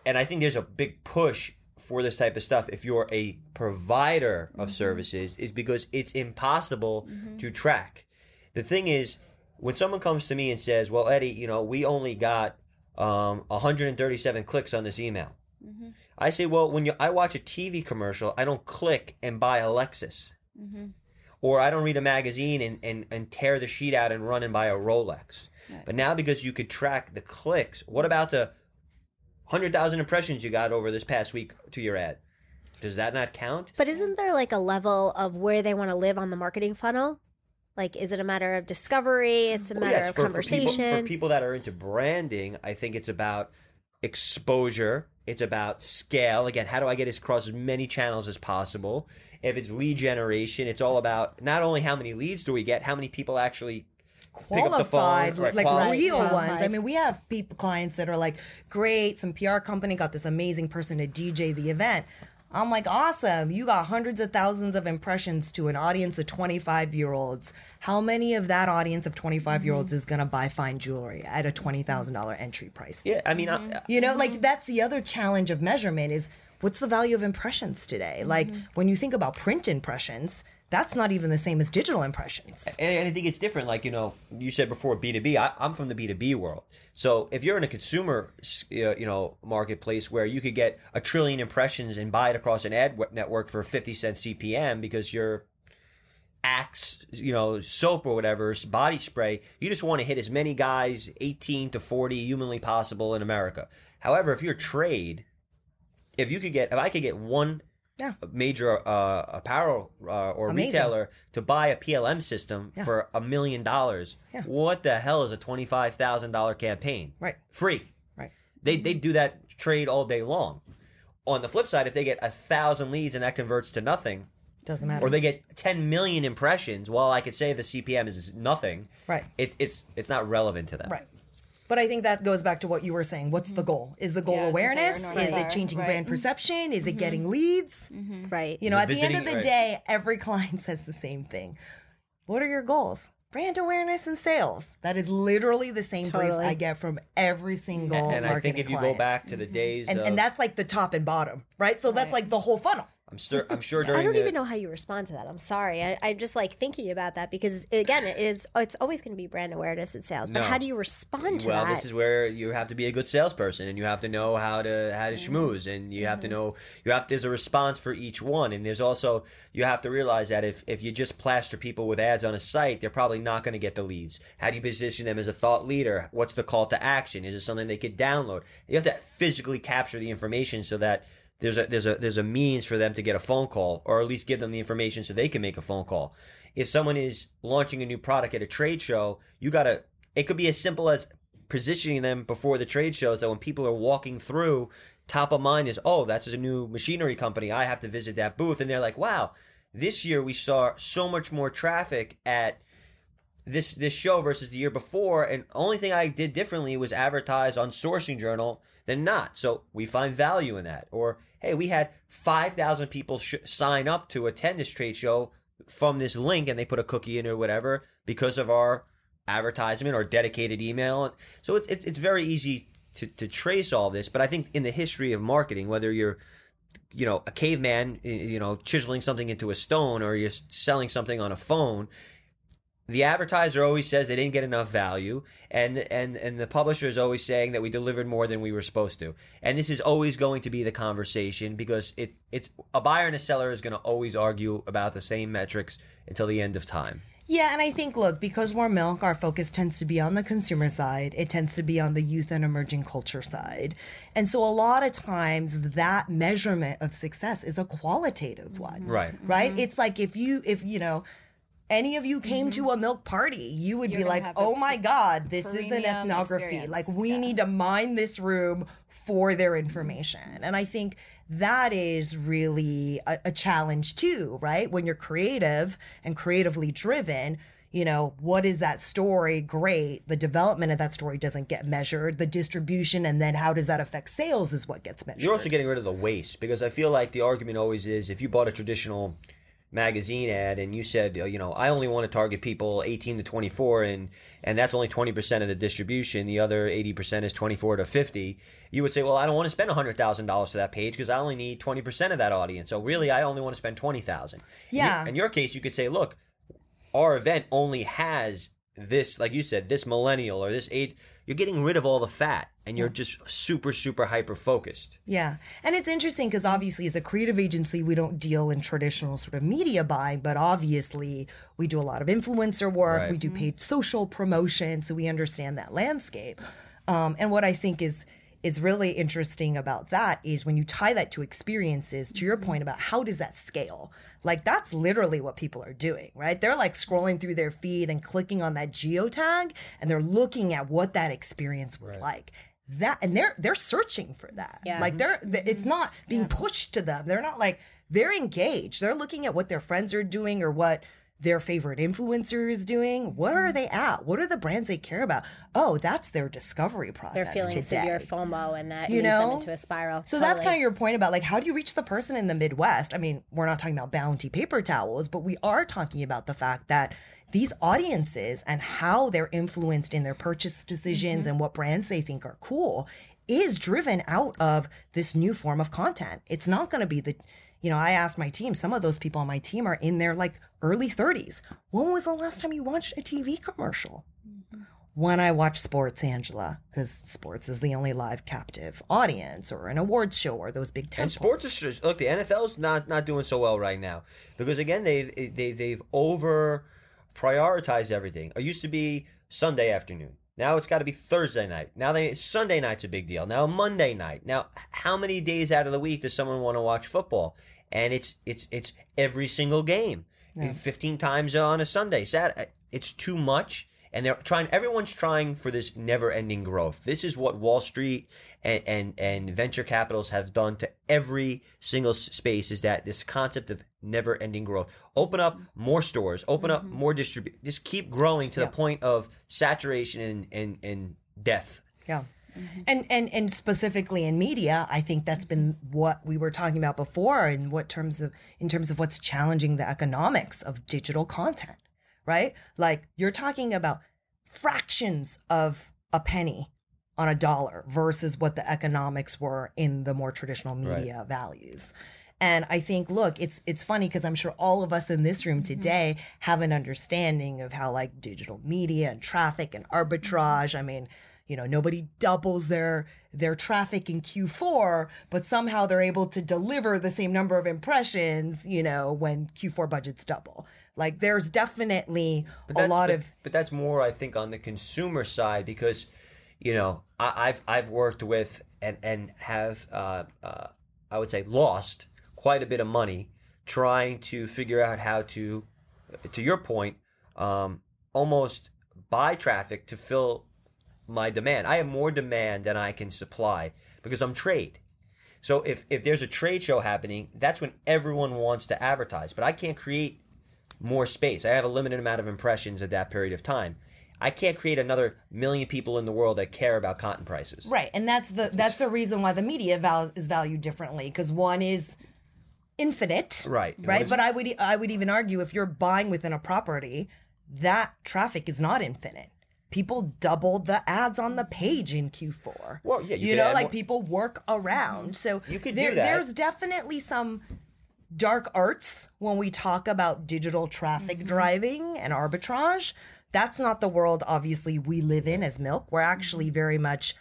S7: and I think there's a big push for this type of stuff if you're a provider of mm-hmm. services is because it's impossible mm-hmm. to track. The thing is when someone comes to me and says, "Well, Eddie, you know, we only got um, 137 clicks on this email," mm-hmm. I say, "Well, when you I watch a TV commercial, I don't click and buy a Lexus, or I don't read a magazine and, and and tear the sheet out and run and buy a Rolex." But now because you could track the clicks, what about the 100,000 impressions you got over this past week to your ad? Does that not count?
S6: But isn't there like a level of where they want to live on the marketing funnel? Like, is it a matter of discovery? It's a
S7: Well,
S6: matter
S7: yes,
S6: of
S7: for, for people,
S6: conversation.
S7: for people that are into branding, I think it's about exposure. It's about scale. Again, how do I get this across as many channels as possible? If it's lead generation, it's all about not only how many leads do we get, how many people actually pick up the phone,
S3: qualified, like
S7: quali-
S3: real
S6: Qualified.
S3: ones. I mean, we have people, clients that are like, great, some PR company got this amazing person to DJ the event. I'm like, awesome. You got hundreds of thousands of impressions to an audience of 25 year olds. How many of that audience of 25 year olds mm-hmm. is going to buy fine jewelry at a $20,000 entry price?
S7: Yeah, I mean, I, mm-hmm.
S3: You know, like mm-hmm. that's the other challenge of measurement is what's the value of impressions today? Like when you think about print impressions, that's not even the same as digital impressions.
S7: and I think it's different. Like you know, you said before B two B. I'm from the B two B world. So if you're in a consumer, uh, you know, marketplace where you could get a trillion impressions and buy it across an ad network for fifty cents CPM because your Axe, you know, soap or whatever, body spray, you just want to hit as many guys, 18 to 40, humanly possible in America. However, if you're trade, if you could get, if I could get one
S3: Yeah.
S7: major uh, apparel uh, or
S3: Amazing.
S7: retailer to buy a PLM system for a million dollars, what the hell is a twenty-five thousand dollar campaign?
S3: Right.
S7: free.
S3: Right.
S7: They they do that trade all day long. On the flip side, if they get a thousand leads and that converts to nothing,
S3: Doesn't matter.
S7: or they get 10 million impressions, while I could say the CPM is nothing,
S3: Right.
S7: It's it's it's not relevant to them.
S3: Right. But I think that goes back to what you were saying. What's the mm-hmm. goal? Is the goal
S8: Yeah, I was gonna say,
S3: awareness?
S8: our North
S3: Is it changing
S8: right.
S3: brand perception? Is it mm-hmm. getting leads? Mm-hmm.
S6: Right.
S3: You know,
S7: Is it
S3: at the end of
S7: visiting-
S3: the
S7: right.
S3: day, every client says the same thing. What are your goals? Brand awareness and sales. That is literally the same brief
S6: Totally.
S3: I get from every single
S7: And I think
S3: marketing
S7: if you go
S3: client.
S7: back to the days,
S3: and,
S7: of,
S3: and that's like the top and bottom, right? So that's like the whole funnel.
S7: I'm sure I'm sure during
S6: I don't
S7: the,
S6: even know how you respond to that. I'm sorry. I, I'm just like thinking about that because again, it is it's always going to be brand awareness and sales. But
S7: No.
S6: how do you respond to
S7: well,
S6: that?
S7: Well, this is where you have to be a good salesperson, and you have to know how to how to mm-hmm. schmooze, and you have to mm-hmm. know you have there's a response for each one, and there's also you have to realize that if if you just plaster people with ads on a site, they're probably not going to get the leads. How do you position them as a thought leader? What's the call to action? Is it something they could download? You have to physically capture the information so that. There's a there's a there's a means for them to get a phone call, or at least give them the information so they can make a phone call. If someone is launching a new product at a trade show, you gotta it could be as simple as positioning them before the trade shows so when people are walking through top of mind is oh that's a new machinery company. I have to visit that booth. And they're like wow this year we saw so much more traffic at this this show versus the year before and only thing i did differently was advertise on sourcing journal than not. So we find value in that. Or hey we had 5000 people sh- sign up to attend this trade show from this link and they put a cookie in or whatever because of our advertisement or dedicated email. So it's it's, it's very easy to, to trace all this but i think in the history of marketing whether you're you know a caveman you know chiseling something into a stone or you're selling something on a phone the advertiser always says they didn't get enough value and and and the publisher is always saying that we delivered more than we were supposed to and this is always going to be the conversation because it it's a buyer and a seller is going to always argue about the same metrics until the end of time
S3: Yeah, and I think, look, because we're milk, our focus tends to be on the consumer side. It tends to be on the youth and emerging culture side. And so a lot of times that measurement of success is a qualitative one.
S7: Right.
S3: Right? It's like if you, if, you know, any of you came to a milk party, you would
S8: You're
S3: be like, oh my God, this is an ethnography.
S8: experience.
S3: Like, we
S8: Yeah.
S3: need to mine this room for their information. And I think that is really a, a challenge too, right? When you're creative and creatively driven, you know, what is that story? Great. The development of that story doesn't get measured. The distribution and then how does that affect sales is what gets measured.
S7: You're also getting rid of the waste because I feel like the argument always is if you bought a traditional magazine ad and you said, uh, you know, I only want to target people 18 to 24 and and that's only 20% of the distribution, the other 80% is 24 to 50, you would say, well, I don't want to spend $100,000 for that page because I only need 20% of that audience. So really I only want to spend 20,000.
S3: Yeah.
S7: In your case, you could say, look, our event only has this, like you said, this millennial or this age. You're getting rid of all the fat and you're just super, super hyper focused.
S3: Yeah. And it's interesting because obviously, as a creative agency, we don't deal in traditional sort of media buying, but obviously, we do a lot of influencer work.
S7: Right.
S3: We do paid social promotion. So we understand that landscape. Um, and what I think is is really interesting about that is when you tie that to experiences to your mm-hmm. point about how does that scale? Like that's literally what people are doing right? They're like scrolling through their feed and clicking on that geotag and they're looking at what that experience was like. That and they're they're searching for that.
S6: Yeah.
S3: like they're th- it's mm-hmm. not being pushed to them. They're not like they're engaged. They're looking at what their friends are doing or what their favorite influencer is doing what are they at what are the brands they care about oh that's their discovery process
S6: They're feeling
S3: today.
S6: severe FOMO, and that
S3: You know?
S6: into a spiral.
S3: So that's kind of your point about like how do you reach the person in the Midwest? I mean, we're not talking about bounty paper towels, but we are talking about the fact that these audiences and how they're influenced in their purchase decisions
S6: Mm-hmm.
S3: and what brands they think are cool is driven out of this new form of content. It's not going to be the you know, I asked my team, some of those people on my team are in their like early 30s. When was the last time you watched a TV commercial? Mm-hmm. when I watch sports, Angela, because sports is the only live captive audience, or an awards show, or those big
S7: And
S3: tentpoles.
S7: sports is just, look. The NFL's not not doing so well right now because again they've they they've over prioritized everything. It used to be Sunday afternoon. Now it's got to be Thursday night. Now they Sunday night's a big deal. Now Monday night. Now how many days out of the week does someone want to watch football? And it's it's it's every single game. 15 times on a Sunday. Sat uh, it's too much and they're trying everyone's trying for this never-ending growth. This is what Wall Street and and, and venture capitals have done to every single space is that this concept of never-ending growth. Open up more stores, open up mm-hmm. more distribute. Just keep growing to the point of saturation and and, and death.
S3: Yeah. Mm-hmm. And, and and specifically in media, I think that's been what we were talking about before in what terms of in terms of what's challenging the economics of digital content, right? Like you're talking about fractions of a penny on a dollar versus what the economics were in the more traditional media values. And I think, look, it's it's funny because I'm sure all of us in this room mm-hmm. today have an understanding of how like digital media and traffic and arbitrage. Mm-hmm. I mean, you know, nobody doubles their their traffic in Q4, but somehow they're able to deliver the same number of impressions, you know, when Q4 budgets double. Like there's definitely a lot
S7: but-
S3: of
S7: but that's more I think on the consumer side because you know I, I've I've worked with and and have uh, uh, I would say lost quite a bit of money trying to figure out how to to your point um, almost buy traffic to fill my demand. I have more demand than I can supply because I'm trade. So if if there's a trade show happening, that's when everyone wants to advertise. But I can't create more space. I have a limited amount of impressions at that period of time. I can't create another million people in the world that care about cotton prices.
S3: Right, and that's the that's the reason why the media val- is valued differently because one is infinite,
S7: Right,
S3: Right,
S7: is-
S3: but I would I would even argue if you're buying within a property, that traffic is not infinite. People doubled the ads on the page in Q4.
S7: Well, yeah, you
S3: you, know, like
S7: more-
S3: people work around. So
S7: You could
S3: there,
S7: do that.
S3: There's definitely some dark arts when we talk about digital traffic
S7: Mm-hmm.
S3: driving and arbitrage. That's not the world, obviously, we live in as Milk. We're
S7: Mm-hmm.
S3: actually very much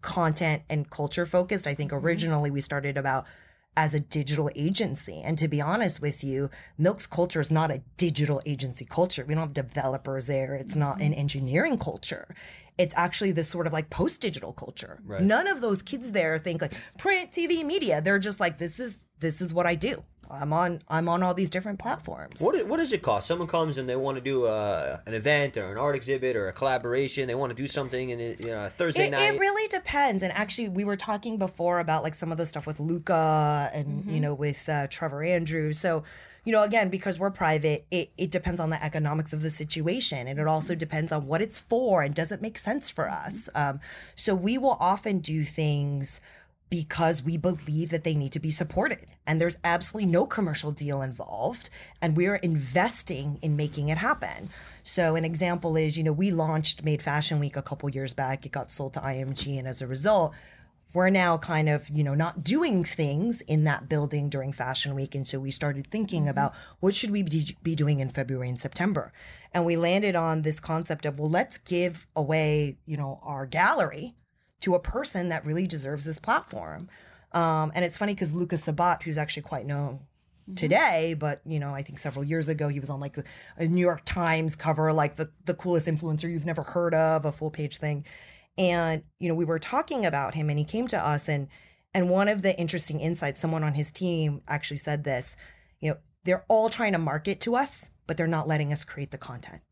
S3: content and culture focused. I
S7: Mm-hmm.
S3: think originally we started about as a digital agency. And to be honest with you, Milk's culture is not a digital agency culture. We don't have developers there. It's not
S7: Mm-hmm.
S3: an engineering culture. It's actually this sort of like post digital culture.
S7: Right.
S3: None of those kids there think like print, TV, media. They're just like this is this is what I do. I'm on I'm on all these different platforms.
S7: What, what does it cost? Someone comes and they want to do a, an event or an art exhibit or a collaboration. They want to do something and you know, Thursday
S3: It,
S7: night.
S3: it really depends. And actually, we were talking before about like some of the stuff with Luka and, you know, with uh, Trevor Andrews. So, you know, again, because we're private, it, it depends on the economics of the situation. And it also depends on what it's for and does it make sense for us. Um, so we will often do things because we believe that they need to be supported. And there's absolutely no commercial deal involved. And we're investing in making it happen. So, an example is, you know, we launched Made Fashion Week a couple years back. It got sold to IMG. And as a result, we're now kind of, you know, not doing things in that building during Fashion Week. And so we started thinking mm-hmm. about what should we be, be doing in February and September. And we landed on this concept of, well, let's give away, you know, our gallery to a person that really deserves this platform. Um, and it's funny because Luka Sabbat, who's actually quite known today, but you know, I think several years ago he was on like a New York Times cover, like the the coolest influencer you've never heard of, a full page thing. And you know, we were talking about him, and he came to us, and and one of the interesting insights, someone on his team actually said this. You know, they're all trying to market to us, but they're not letting us create the content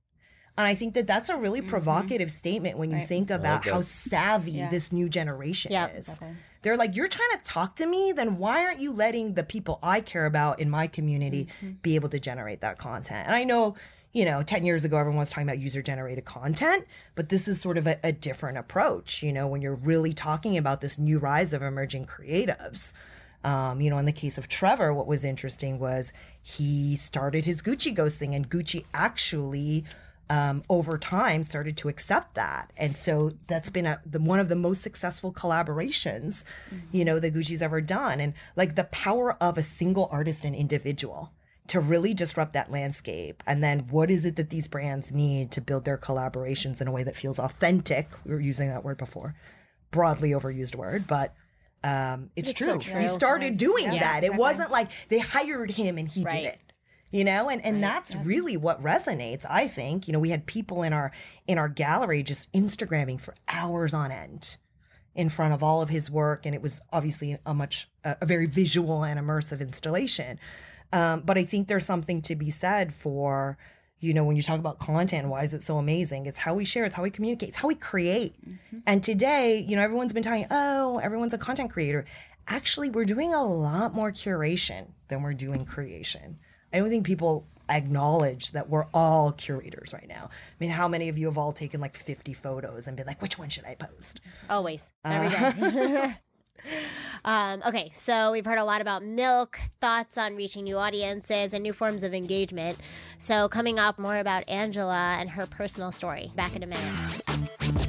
S3: And I think that that's a really provocative statement when you think about
S7: that.
S3: how savvy
S8: Yeah.
S3: this new generation
S6: Yep.
S3: is. They're like, you're trying to talk to me, then why aren't you letting the people I care about in my community be able to generate that content? And I know, you know, 10 years ago, everyone was talking about user generated content, but this is sort of a, a different approach, you know, when you're really talking about this new rise of emerging creatives. Um, you know, in the case of Trevor, what was interesting was he started his Gucci Ghost thing, and Gucci actually, um, over time, started to accept that, and so that's been a the, one of the most successful collaborations, you know, that Gucci's ever done, and like the power of a single artist and individual to really disrupt that landscape. And then what is it that these brands need to build their collaborations in a way that feels authentic? We were using that word before, broadly overused word, but um, it's,
S8: It's so
S3: true.
S8: true.
S3: He started
S8: Nice.
S3: doing
S8: Yeah,
S3: that. It wasn't like they hired him and he
S6: Right.
S3: did it. You know, and, and that's really what resonates, I think. You know, we had people in our in our gallery just Instagramming for hours on end in front of all of his work and it was obviously a much a, a very visual and immersive installation. Um, but i think there's something to be said for you know when you talk about content why is it so amazing? It's how we share it's how we communicate it's how we create. And today you know everyone's been talking oh everyone's a content creator. Actually we're doing a lot more curation than we're doing creation i don't think people acknowledge that we're all curators right now i mean how many of you have all taken like 50 photos and been like which one should i post
S6: Always. Every day. um, okay, so we've heard a lot about milk, thoughts on reaching new audiences and new forms of engagement. So, coming up, more about Angela and her personal story. Back in a minute.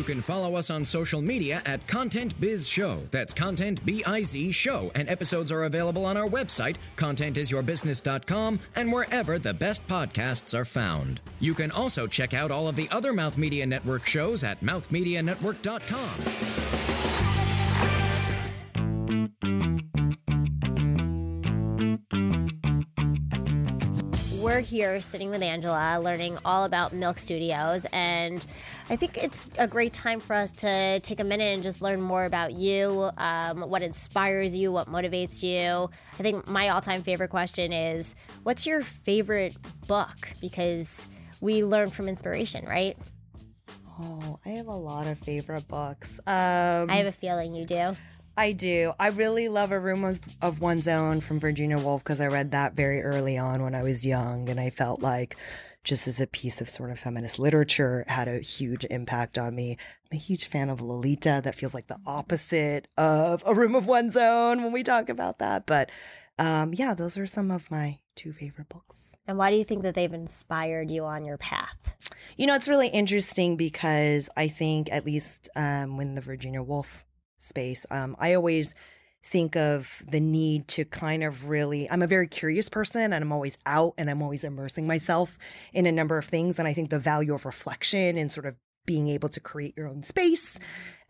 S5: You can follow us on social media at Content Biz Show. That's Content B I Z Show. And episodes are available on our website, contentisyourbusiness.com, and wherever the best podcasts are found. You can also check out all of the other Mouth Media Network shows at mouthmedianetwork.com.
S6: We're here sitting with Angela, learning all about Milk Studios, and I think it's a great time for us to take a minute and just learn more about you, um, what inspires you, what motivates you. I think my all-time favorite question is, "What's your favorite book?" Because we learn from inspiration, right?
S3: oh i have a lot of favorite books um
S6: I have a feeling you do.
S3: I do. I really love A Room of, of One's Own from Virginia Woolf because I read that very early on when I was young. And I felt like, just as a piece of sort of feminist literature, it had a huge impact on me. I'm a huge fan of Lolita. That feels like the opposite of A Room of One's Own when we talk about that. But um, yeah, those are some of my two favorite books.
S6: And why do you think that they've inspired you on your path?
S3: You know, it's really interesting because I think, at least um, when the Virginia Woolf space, um, I always think of the need to kind of really, I'm a very curious person and I'm always out and I'm always immersing myself in a number of things. And I think the value of reflection and sort of being able to create your own space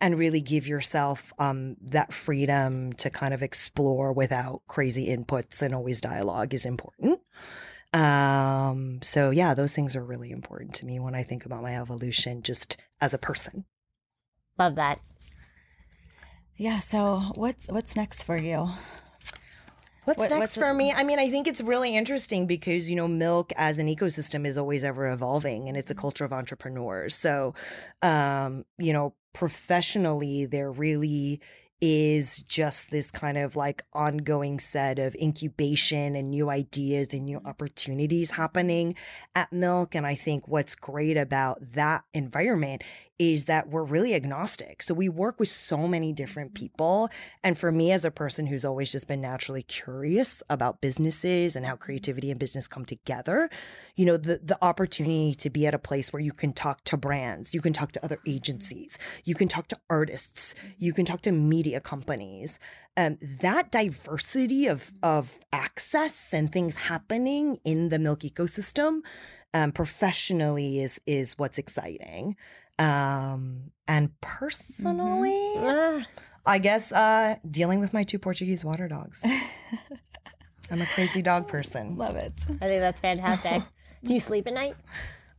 S3: and really give yourself um, that freedom to kind of explore without crazy inputs and always dialogue is important. Um, so yeah, those things are really important to me when I think about my evolution just as a person.
S6: Love that.
S8: Yeah. So what's what's next for you?
S3: What's
S8: What-
S3: next
S8: what's-
S3: for me? I mean, I think it's really interesting because, you know, milk as an ecosystem is always ever evolving and it's a culture of entrepreneurs. So, um, you know, professionally, there really is just this kind of like ongoing set of incubation and new ideas and new opportunities happening at Milk. And I think what's great about that environment is that we're really agnostic. So we work with so many different mm-hmm. people. And for me, as a person who's always just been naturally curious about businesses and how mm-hmm. creativity and business come together, you know, the, the opportunity to be at a place where you can talk to brands, you can talk to other mm-hmm. agencies, you can talk to artists, you can talk to media companies. Um, that diversity of, of access and things happening in the milk ecosystem um, professionally is is what's exciting. Um, and personally,
S6: Ah,
S3: I guess uh, dealing with my two Portuguese water dogs. I'm a crazy dog person.
S8: Love it.
S6: I think that's fantastic. Do you sleep at night?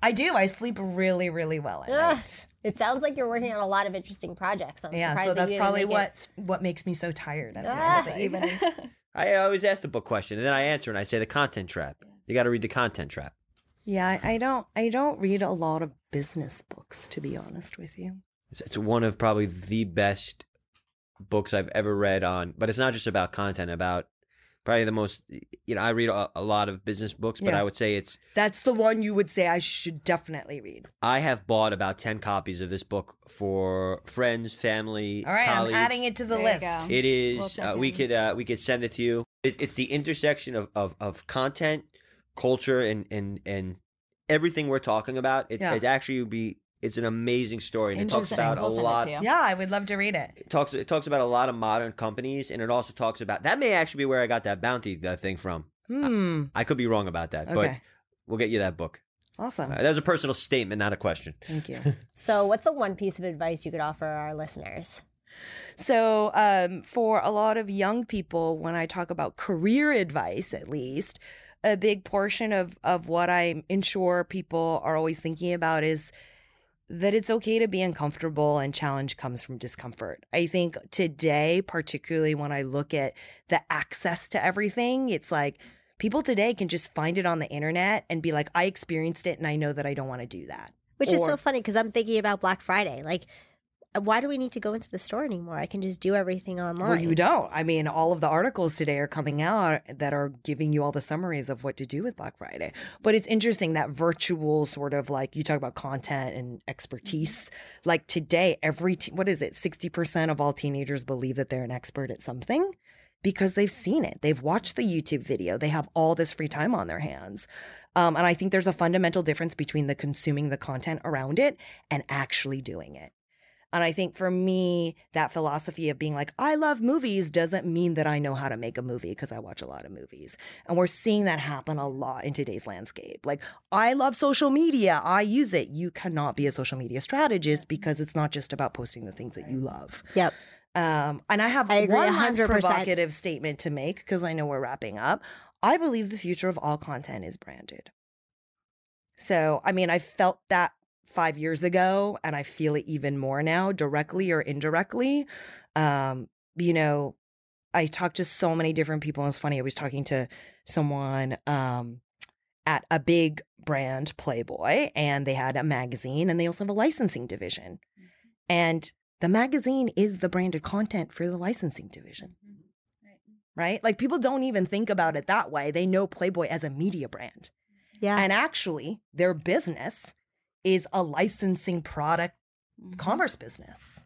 S3: I do. I sleep really, really well at
S6: Ugh.
S3: night.
S6: It sounds like you're working on a lot of interesting projects. I'm
S3: Yeah,
S6: surprised
S3: so
S6: that
S3: that's
S6: you didn't
S3: probably
S6: make it-
S3: what what makes me so tired at the
S6: Ah.
S3: end of the evening.
S7: I always ask the book question, and then I answer, and I say the content trap. You got to read the content trap.
S3: Yeah, I I don't I don't read a lot of business books to be honest with you.
S7: It's, it's one of probably the best books I've ever read on, but it's not just about content. About probably the most, you know, I read a, a lot of business books, but
S3: Yeah.
S7: I would say it's
S3: That's the one you would say I should definitely read.
S7: I have bought about ten copies of this book for friends, family,
S3: All right,
S7: colleagues.
S3: I'm adding it to the
S8: There you
S3: list.
S8: go.
S7: It
S8: We'll
S7: uh, we could uh, we could send it to you. It, it's the intersection of, of, of content, culture, and and and everything we're talking about. It,
S3: Yeah.
S7: it actually would be. It's an amazing story, and it talks about
S8: We'll
S7: a lot.
S3: Yeah, I would love to read it.
S7: It talks. It talks about a lot of modern companies, and it also talks about that may actually be where I got that bounty that thing from.
S3: Hmm.
S7: I could be wrong about that, but we'll get you that book.
S3: Awesome.
S7: Uh, that was a personal statement, not a question.
S3: Thank you.
S6: So, what's the one piece of advice you could offer our listeners?
S3: So, um, for a lot of young people, when I talk about career advice, at least, a big portion of, of what I'm ensure people are always thinking about is that it's okay to be uncomfortable and challenge comes from discomfort. I think today, particularly when I look at the access to everything, it's like people today can just find it on the internet and be like, I experienced it and I know that I don't want to do that.
S6: Which is so funny because I'm thinking about Black Friday. Like, why do we need to go into the store anymore? I can just do everything online.
S3: Well, you don't. I mean, all of the articles today are coming out that are giving you all the summaries of what to do with Black Friday. But it's interesting that virtual sort of like you talk about content and expertise. Like today, every te- what is it? Sixty percent of all teenagers believe that they're an expert at something because they've seen it. They've watched the YouTube video. They have all this free time on their hands. Um, and I think there's a fundamental difference between the consuming the content around it and actually doing it. And I think for me, that philosophy of being like, I love movies doesn't mean that I know how to make a movie because I watch a lot of movies. And we're seeing that happen a lot in today's landscape. Like, I love social media, I use it. You cannot be a social media strategist because it's not just about posting the things that you love.
S6: Yep.
S3: Um, and I have
S6: I agree
S3: one last
S6: 100%.
S3: provocative statement to make because I know we're wrapping up. I believe the future of all content is branded. So, I mean, I felt that five years ago, and I feel it even more now, directly or indirectly. Um, you know, I talked to so many different people. And it's funny, I was talking to someone um, at a big brand, Playboy, and they had a magazine and they also have a licensing division. And the magazine is the branded content for the licensing division. Right? Like people don't even think about it that way. They know Playboy as a media brand.
S6: Yeah.
S3: And actually, their business is a licensing product mm-hmm. commerce business.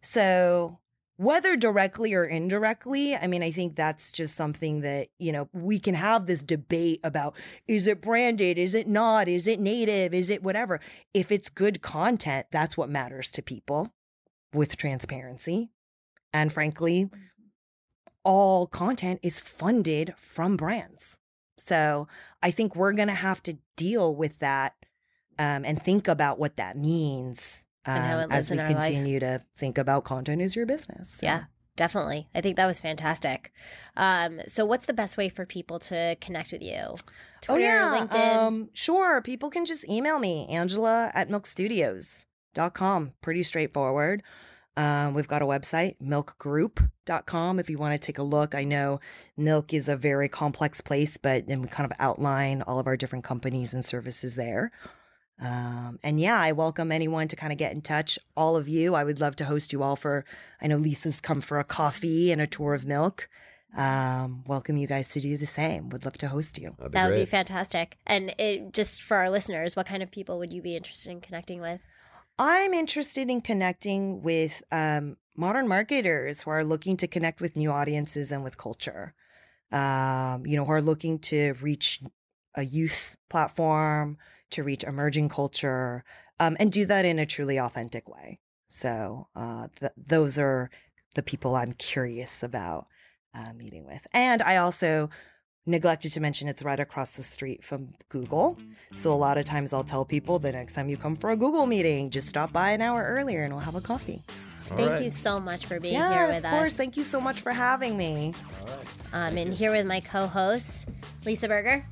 S3: So, whether directly or indirectly, I mean, I think that's just something that, you know, we can have this debate about is it branded? Is it not? Is it native? Is it whatever? If it's good content, that's what matters to people with transparency. And frankly, mm-hmm. all content is funded from brands. So I think we're going to have to deal with that um, and think about what that means um,
S6: And how it
S3: as we
S6: life.
S3: continue to think about content is your business. So-
S6: Yeah, definitely. I think that was fantastic. Um, so, what's the best way for people to connect with you?
S3: Oh yeah,
S6: LinkedIn.
S3: um, sure. People can just email me, Angela at milkstudios.com. Pretty straightforward. Um, we've got a website, milkgroup.com, if you want to take a look. I know milk is a very complex place, but then we kind of outline all of our different companies and services there. Um, and yeah, I welcome anyone to kind of get in touch. All of you, I would love to host you all for. I know Lisa's come for a coffee and a tour of milk. Um, welcome you guys to do the same. Would love to host you.
S7: That'd be
S6: that would be fantastic. And it, just for our listeners, what kind of people would you be interested in connecting with?
S3: I'm interested in connecting with um, modern marketers who are looking to connect with new audiences and with culture. Um, you know, who are looking to reach a youth platform, to reach emerging culture, um, and do that in a truly authentic way. So, uh, th- those are the people I'm curious about uh, meeting with. And I also neglected to mention it's right across the street from Google. So a lot of times I'll tell people the next time you come for a Google meeting, just stop by an hour earlier and we'll have a coffee.
S6: Thank you so much for being
S3: yeah,
S6: here with us.
S3: of course.
S6: us.
S3: Thank you so much for having me.
S6: Um, and here with my co host, Lisa Berger.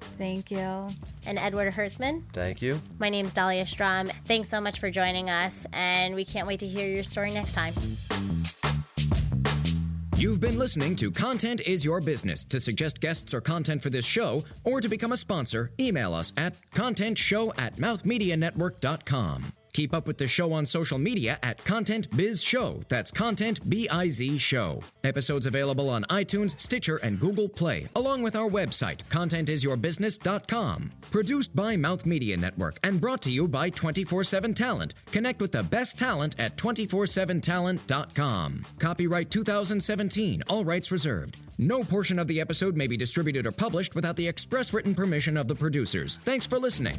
S8: Thank you.
S4: And Edward Hertzman.
S7: Thank you.
S4: My name's Dalia Strum. Thanks so much for joining us, and we can't wait to hear your story next time.
S5: You've been listening to Content is Your Business. To suggest guests or content for this show, or to become a sponsor, email us at contentshow at mouthmedianetwork.com. Keep up with the show on social media at Content Biz Show. That's Content B I Z Show. Episodes available on iTunes, Stitcher, and Google Play, along with our website, contentisyourbusiness.com. Produced by Mouth Media Network and brought to you by 24 7 Talent. Connect with the best talent at 247talent.com. Copyright 2017, all rights reserved. No portion of the episode may be distributed or published without the express written permission of the producers. Thanks for listening.